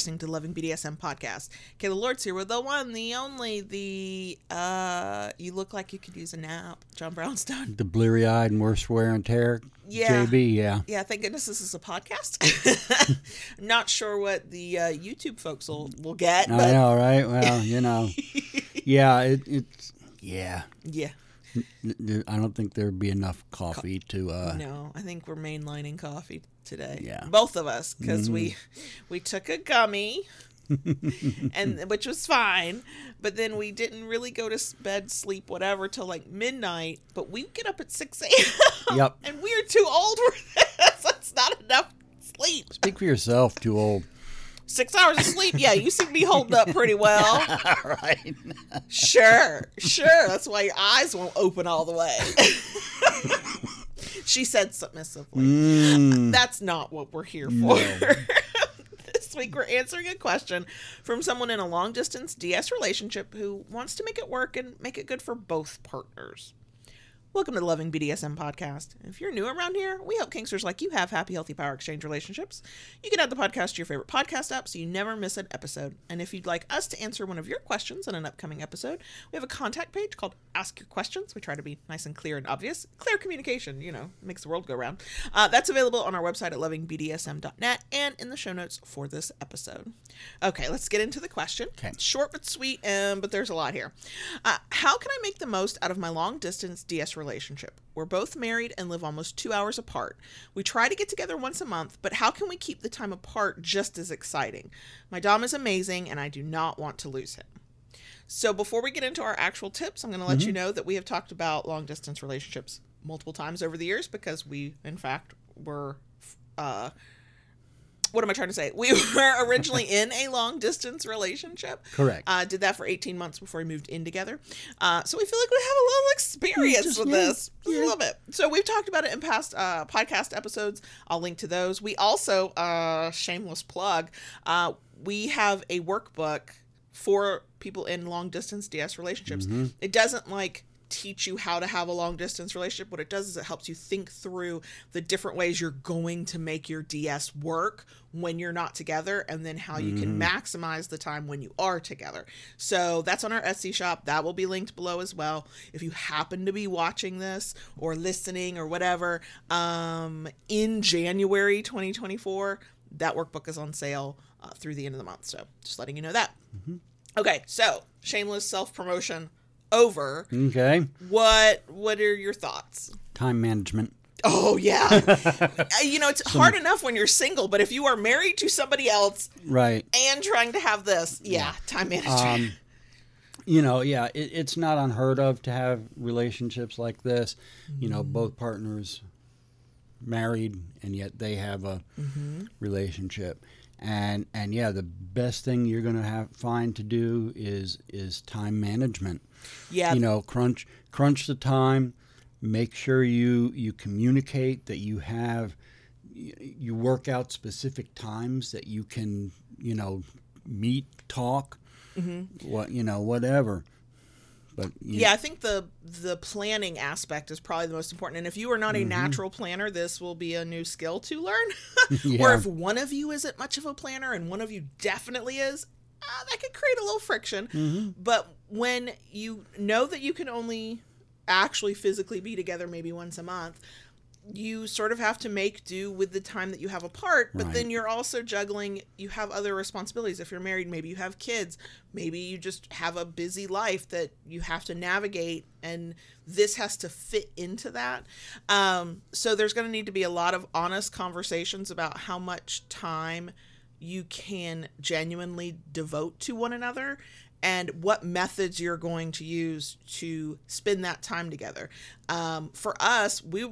listening to the Loving BDSM podcast. Kayla Lords here with the one, the only, the uh, you look like you could use a nap, John Brownstone. The bleary eyed and worse wear and tear. Yeah. JB, yeah. Yeah, thank goodness this is a podcast. Not sure what the uh, YouTube folks will, will get, I know, right? Well, you know. yeah, it, it's, yeah. yeah, I don't think there'd be enough coffee to, uh, no, I think we're mainlining coffee today. Yeah. both of us because we we took a gummy. and which was fine, but then we didn't really go to bed, sleep, whatever, till like midnight. But we get up at six a.m. Yep. and we're too old for this. That's not enough sleep. speak for yourself, too old. Six hours of sleep, yeah, you seem to be holding up pretty well. right. Sure, sure. That's why your eyes won't open all the way. she said submissively. Mm, That's not what we're here for. this week we're answering a question from someone in a long distance DS relationship who wants to make it work and make it good for both partners. Welcome to the Loving BDSM podcast. If you're new around here, we help Kinksters like you have happy, healthy power exchange relationships. You can add the podcast to your favorite podcast app so you never miss an episode. And if you'd like us to answer one of your questions in an upcoming episode, we have a contact page called Ask Your Questions. We try to be nice and clear and obvious. Clear communication, you know, makes the world go round. Uh, that's available on our website at lovingbdsm.net and in the show notes for this episode. Okay, let's get into the question. Okay. Short but sweet, um, but there's a lot here. Uh, how can I make the most out of my long distance DS relationship? We're both married and live almost two hours apart. We try to get together once a month, but how can we keep the time apart just as exciting? My Dom is amazing, and I do not want to lose him. So before we get into our actual tips, I'm going to let you know that we have talked about long distance relationships multiple times over the years because we, in fact, were. Uh, what am I trying to say? We were originally in a long distance relationship. Correct. Uh, did that for 18 months before we moved in together. Uh, so we feel like we have a little experience Just- with yeah, this. A little bit. So we've talked about it in past uh, podcast episodes. I'll link to those. We also, uh, shameless plug, uh, we have a workbook for people in long distance DS relationships. It doesn't like teach you how to have a long distance relationship. What it does is it helps you think through the different ways you're going to make your DS work when you're not together and then how you can maximize the time when you are together. So that's on our Etsy shop. That will be linked below as well. If you happen to be watching this or listening or whatever um, in January 2024, that workbook is on sale uh, through the end of the month. So just letting you know that. Okay, so shameless self promotion over. Okay. What what are your thoughts? Time management. Oh yeah, Uh, you know it's hard enough when you're single, but if you are married to somebody else Right. and trying to have this, yeah, time management. Um, you know, yeah, it, it's not unheard of to have relationships like this. You know, both partners married, and yet they have a relationship. And and yeah, the best thing you're going to have find to do is is time management. yeah, You know, crunch crunch the time. Make sure you you communicate that you have you, you work out specific times that you can you know meet talk mm-hmm. what you know whatever but you- yeah. I think the the planning aspect is probably the most important. And if you are not Mm-hmm. a natural planner, this will be a new skill to learn. Yeah. Or if one of you isn't much of a planner and one of you definitely is, uh, that could create a little friction. Mm-hmm. But when you know that you can only actually physically be together maybe once a month, you sort of have to make do with the time that you have apart. But then you're also juggling, you have other responsibilities. If you're married, maybe you have kids, maybe you just have a busy life that you have to navigate, and this has to fit into that. Um, so there's going to need to be a lot of honest conversations about how much time you can genuinely devote to one another and what methods you're going to use to spend that time together. Um, for us, we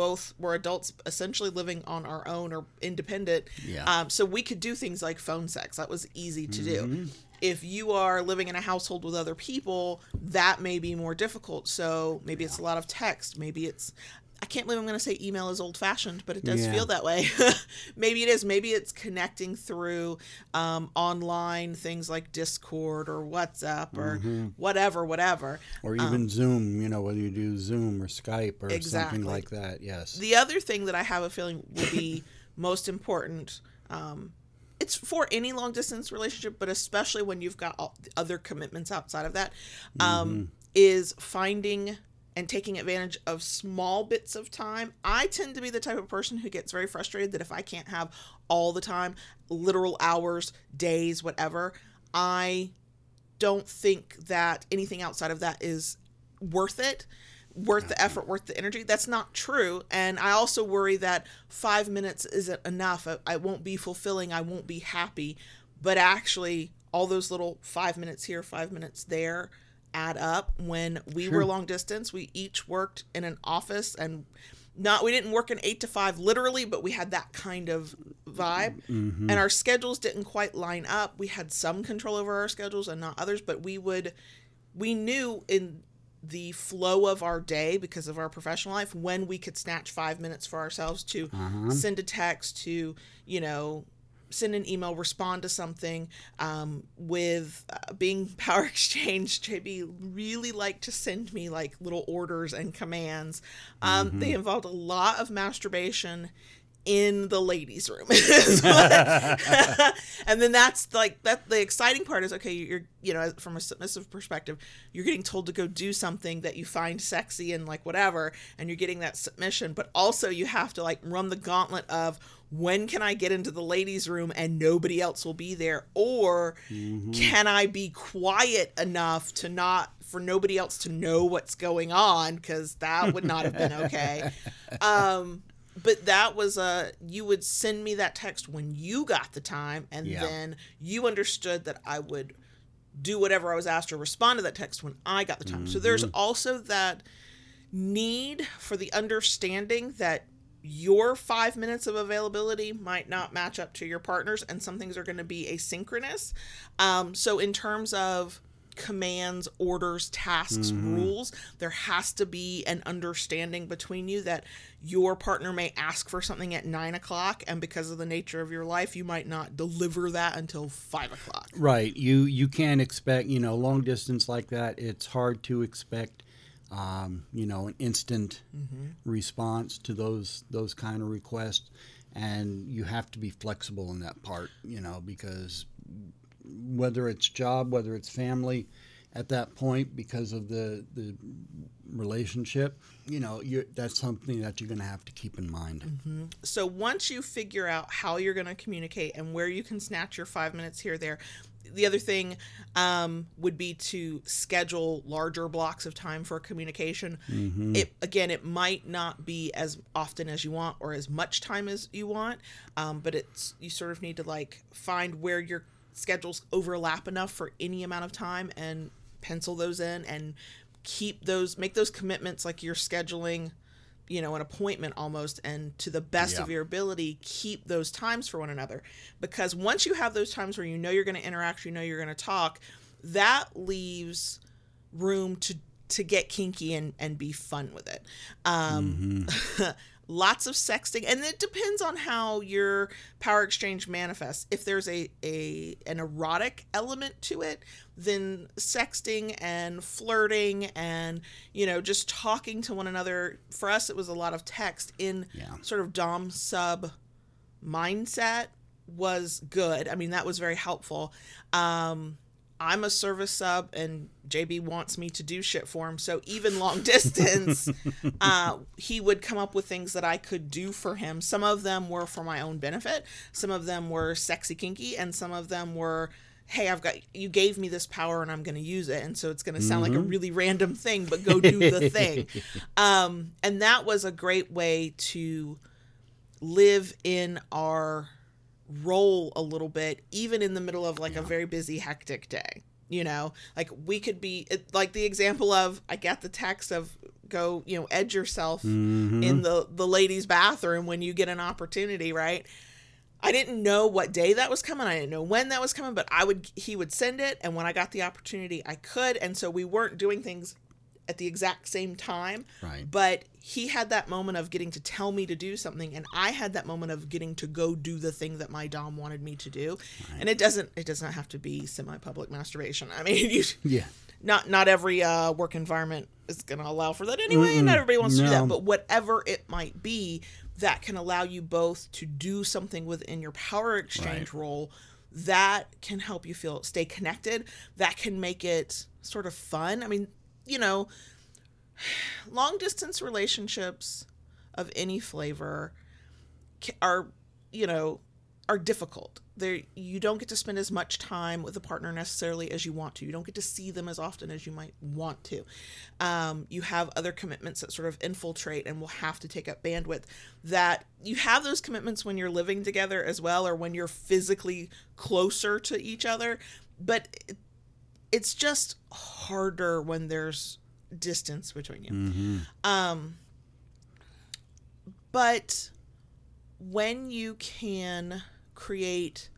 both were adults essentially living on our own or independent. Yeah. Um, so we could do things like phone sex. That was easy to do. If you are living in a household with other people, that may be more difficult. So maybe it's a lot of text. Maybe it's I can't believe I'm going to say email is old fashioned, but it does Yeah. feel that way. Maybe it is. Maybe it's connecting through um, online things like Discord or WhatsApp or Mm-hmm. whatever, whatever. or even Zoom, you know, whether you do Zoom or Skype or Exactly. something like that. Yes. The other thing that I have a feeling will be most important um, it's for any long distance relationship, but especially when you've got all other commitments outside of that, um, is finding and taking advantage of small bits of time. I tend to be the type of person who gets very frustrated that if I can't have all the time, literal hours, days, whatever, I don't think that anything outside of that is worth it worth the effort worth the energy. That's not true. And i also worry that five minutes isn't enough. I, I won't be fulfilling. I won't be happy. But actually all those little five minutes here five minutes there add up when we Sure. were long distance. We each worked in an office and not we didn't work an eight to five literally but we had that kind of vibe. Mm-hmm. And our schedules didn't quite line up. We had some control over our schedules and not others but we would we knew in the flow of our day because of our professional life when we could snatch five minutes for ourselves to uh-huh. send a text to you know send an email respond to something um, with uh, being power exchange jb really liked to send me like little orders and commands. Um, they involved a lot of masturbation in the ladies room and then that's like that the exciting part is okay you're you know from a submissive perspective you're getting told to go do something that you find sexy and like whatever and you're getting that submission but also you have to like run the gauntlet of when can i get into the ladies room and nobody else will be there? Or can i be quiet enough to not for nobody else to know what's going on? Because that would not have been okay. Um but that was a you would send me that text when you got the time and Yeah. then you understood that i would do whatever i was asked or respond to that text when i got the time. So there's also that need for the understanding that your five minutes of availability might not match up to your partner's and some things are going to be asynchronous um, so in terms of commands orders tasks rules there has to be an understanding between you that your partner may ask for something at nine o'clock and because of the nature of your life you might not deliver that until five o'clock Right. You you can't expect you know long distance like that. It's hard to expect um, you know an instant response to those those kind of requests, and you have to be flexible in that part. You know because whether it's job, whether it's family, at that point because of the the relationship, you know you that's something that you're going to have to keep in mind. so once you figure out how you're going to communicate and where you can snatch your five minutes here there the other thing um, would be to schedule larger blocks of time for communication. It again it might not be as often as you want or as much time as you want um, but it's you sort of need to like find where your schedules overlap enough for any amount of time and pencil those in and keep those make those commitments like you're scheduling you know an appointment almost and to the best of your ability keep those times for one another. Because once you have those times where you know you're going to interact you know you're going to talk that leaves room to to get kinky and and be fun with it. Um lots of sexting and it depends on how your power exchange manifests. If there's a, a an erotic element to it then sexting and flirting and you know just talking to one another for us it was a lot of text in Yeah. sort of dom sub mindset was good. I mean that was very helpful. Um I'm a service sub and JB wants me to do shit for him. So even long distance, uh, he would come up with things that I could do for him. Some of them were for my own benefit, some of them were sexy kinky, and some of them were, hey, I've got, you gave me this power and I'm going to use it. And so it's going to sound like a really random thing, but go do the thing. Um, and that was a great way to live in our role a little bit even in the middle of like a very busy hectic day you know? Like we could be it, like the example of i got the text of go you know edge yourself mm-hmm. in the the ladies bathroom when you get an opportunity right? I didn't know what day that was coming. I didn't know when that was coming, but I would he would send it and when I got the opportunity, I could. And so we weren't doing things at the exact same time. Right. But he had that moment of getting to tell me to do something and I had that moment of getting to go do the thing that my dom wanted me to do. And it doesn't it doesn't have to be semi-public masturbation. I mean, you Yeah. not not every uh, work environment is going to allow for that anyway. and Not everybody wants to do that, but whatever it might be, that can allow you both to do something within your power exchange role that can help you feel stay connected that can make it sort of fun i mean you know long distance relationships of any flavor are you know are difficult. There you don't get to spend as much time with a partner necessarily as you want to. You don't get to see them as often as you might want to. Um, you have other commitments that sort of infiltrate and will have to take up bandwidth. That you have those commitments when you're living together as well or when you're physically closer to each other but it's just harder when there's distance between you. Mm-hmm. Um but when you can create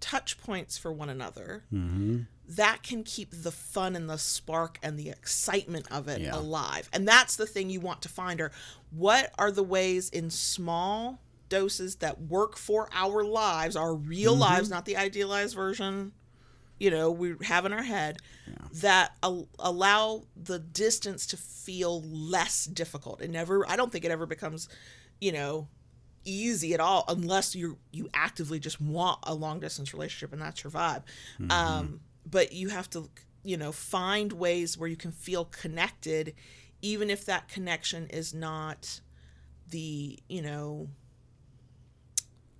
touch points for one another, mm-hmm. that can keep the fun and the spark and the excitement of it Yeah. alive. And that's the thing you want to find are what are the ways in small doses that work for our lives, our real mm-hmm. lives, not the idealized version you know we have in our head that al- allow the distance to feel less difficult. It never i don't think it ever becomes you know easy at all unless you you actively just want a long distance relationship and that's your vibe. Um but you have to you know find ways where you can feel connected even if that connection is not the you know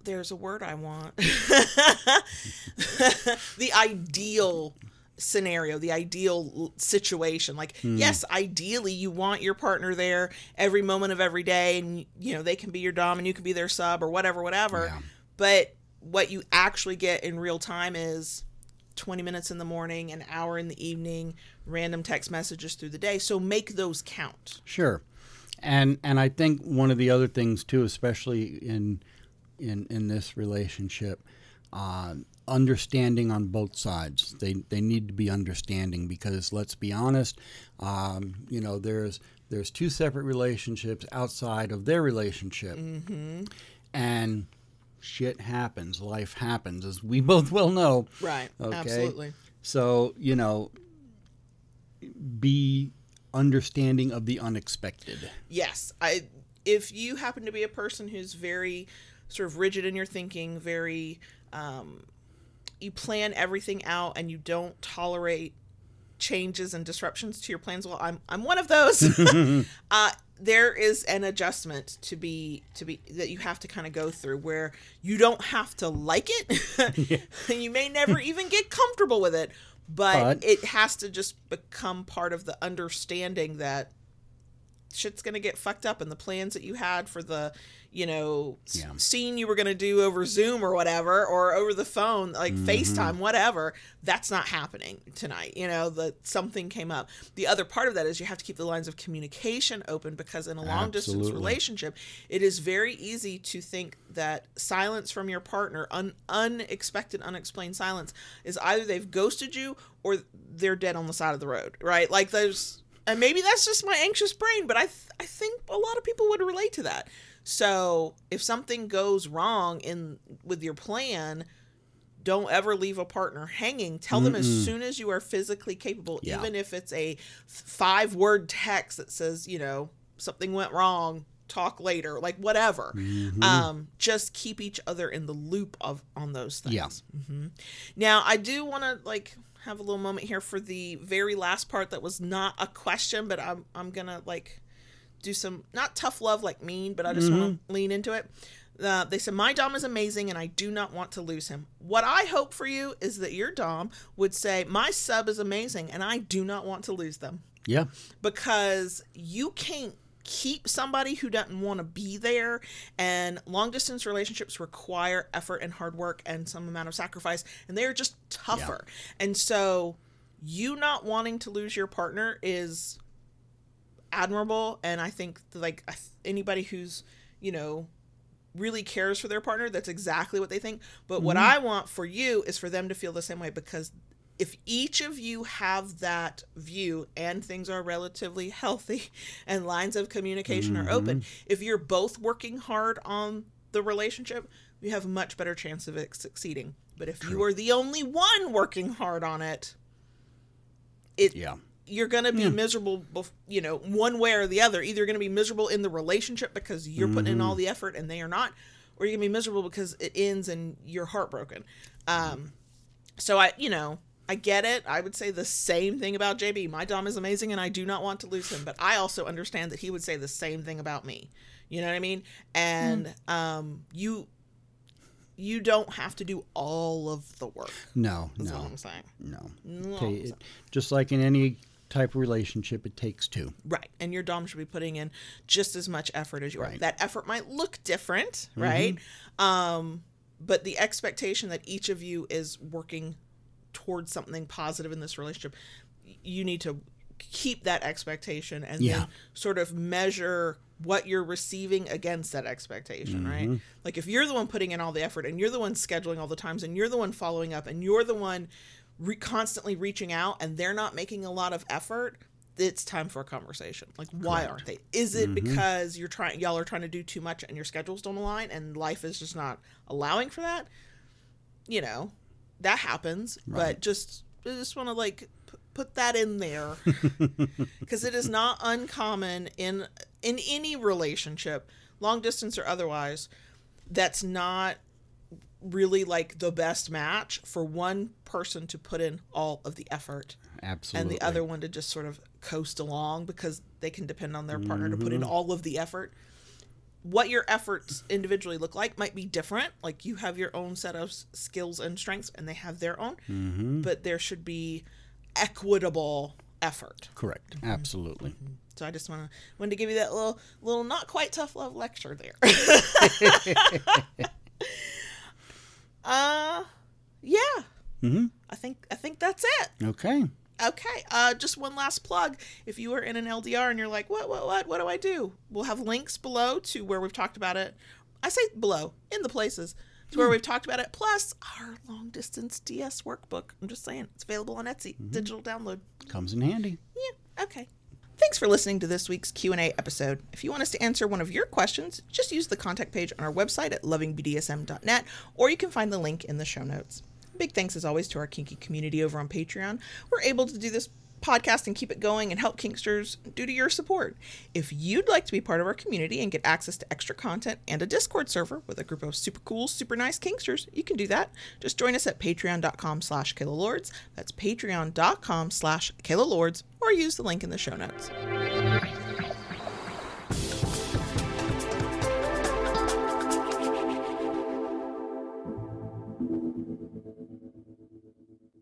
there's a word I want. the ideal scenario, the ideal situation. Like, hmm. yes, ideally you want your partner there every moment of every day and you know, they can be your dom and you can be their sub or whatever whatever. Yeah. But what you actually get in real time is 20 minutes in the morning, an hour in the evening, random text messages through the day. So make those count. Sure, and and I think one of the other things too, especially in in in this relationship, uh, understanding on both sides. They they need to be understanding because let's be honest, um, you know, there's there's two separate relationships outside of their relationship, and shit happens, life happens, as we both well know. Right. Okay. Absolutely. So you know, be understanding of the unexpected. yes i if you happen to be a person who's very sort of rigid in your thinking very um, you plan everything out and you don't tolerate changes and disruptions to your plans. Well i'm i'm one of those. Uh there is an adjustment to be to be that you have to kind of go through where you don't have to like it. You may never even get comfortable with it but, But- it has to just become part of the understanding that shit's gonna get fucked up and the plans that you had for the you know Yeah. scene you were gonna do over zoom or whatever or over the phone like mm-hmm. facetime whatever that's not happening tonight you know that something came up. The other part of that is you have to keep the lines of communication open because in a long distance relationship it is very easy to think that silence from your partner un- unexpected unexplained silence is either they've ghosted you or they're dead on the side of the road right? Like there's and maybe that's just my anxious brain but i th- i think a lot of people would relate to that. So if something goes wrong in with your plan don't ever leave a partner hanging. Tell them as soon as you are physically capable Yeah. even if it's a five word text that says you know something went wrong talk later like whatever um just keep each other in the loop of on those things Yeah. now, I do want to like have a little moment here for the very last part that was not a question, but I'm I'm gonna like do some not tough love like mean, but I just want to lean into it. Uh, they said my dom is amazing and I do not want to lose him. What I hope for you is that your dom would say my sub is amazing and I do not want to lose them Yeah. because you can't keep somebody who doesn't want to be there and long distance relationships require effort and hard work and some amount of sacrifice and they're just tougher. And so you not wanting to lose your partner is admirable and i think like anybody who's you know really cares for their partner that's exactly what they think. But what mm-hmm. i want for you is for them to feel the same way because if each of you have that view and things are relatively healthy and lines of communication are open if you're both working hard on the relationship you have a much better chance of it succeeding but if you are the only one working hard on it it Yeah. you're going to be miserable, bef- you know, one way or the other. Either you're going to be miserable in the relationship because you're putting in all the effort and they are not, or you're going to be miserable because it ends and you're heartbroken. Um, so I, you know, I get it. I would say the same thing about JB. My Dom is amazing and I do not want to lose him, but I also understand that he would say the same thing about me. You know what I mean? And um you you don't have to do all of the work. No, That's no, what I'm saying. no. No, Okay, it, just like in any type of relationship, it takes two. Right. And your Dom should be putting in just as much effort as you are. Right. That effort might look different, right? Um, but the expectation that each of you is working towards something positive in this relationship, you need to keep that expectation and Yeah. then sort of measure what you're receiving against that expectation, right? Mm-hmm. Like if you're the one putting in all the effort and you're the one scheduling all the times and you're the one following up and you're the one re- constantly reaching out and they're not making a lot of effort, it's time for a conversation. Like why aren't they? Is it mm-hmm. because you're trying y'all are trying to do too much and your schedules don't align and life is just not allowing for that? You know, that happens, but just I just want to like p- put that in there because it is not uncommon in in any relationship, long distance or otherwise, that's not really like the best match for one person to put in all of the effort Absolutely. and the other one to just sort of coast along because they can depend on their partner to put in mm-hmm. all of the effort. What your efforts individually look like might be different. Like you have your own set of skills and strengths, and they have their own, but there should be equitable effort. Correct. Absolutely. So I just want to wanted to give you that little little not quite tough love lecture there. uh, yeah. Mhm. I think I think that's it. Okay. Okay. Uh, just one last plug. If you are in an LDR and you're like, what, what, what, what do I do? We'll have links below to where we've talked about it. I say below, in the places to where we've talked about it. Plus our long distance DS workbook. I'm just saying, it's available on Etsy, digital download. Comes in handy. Yeah. Okay. Thanks for listening to this week's Q&A episode. If you want us to answer one of your questions, just use the contact page on our website at lovingbdsm.net or you can find the link in the show notes. Big thanks as always to our kinky community over on Patreon. We're able to do this podcast and keep it going and help kinksters due to your support. If you'd like to be part of our community and get access to extra content and a Discord server with a group of super cool, super nice kinksters, you can do that. Just join us at patreon.com slash Lords. That's patreon.com slash Lords or use the link in the show notes.